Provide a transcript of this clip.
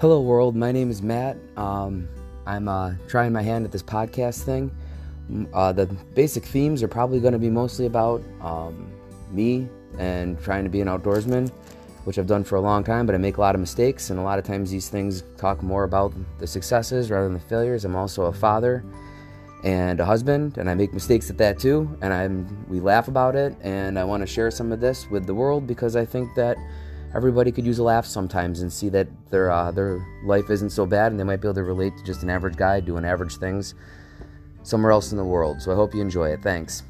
Hello, world. My name is Matt. Um, I'm uh, trying my hand at this podcast thing. Uh, the basic themes are probably going to be mostly about um, me and trying to be an outdoorsman, which I've done for a long time, but I make a lot of mistakes, and a lot of times these things talk more about the successes rather than the failures. I'm also a father and a husband, and I make mistakes at that too, and I'm we laugh about it, and I want to share some of this with the world because I think that everybody could use a laugh sometimes and see that their uh, their life isn't so bad, and they might be able to relate to just an average guy doing average things somewhere else in the world. So I hope you enjoy it. Thanks.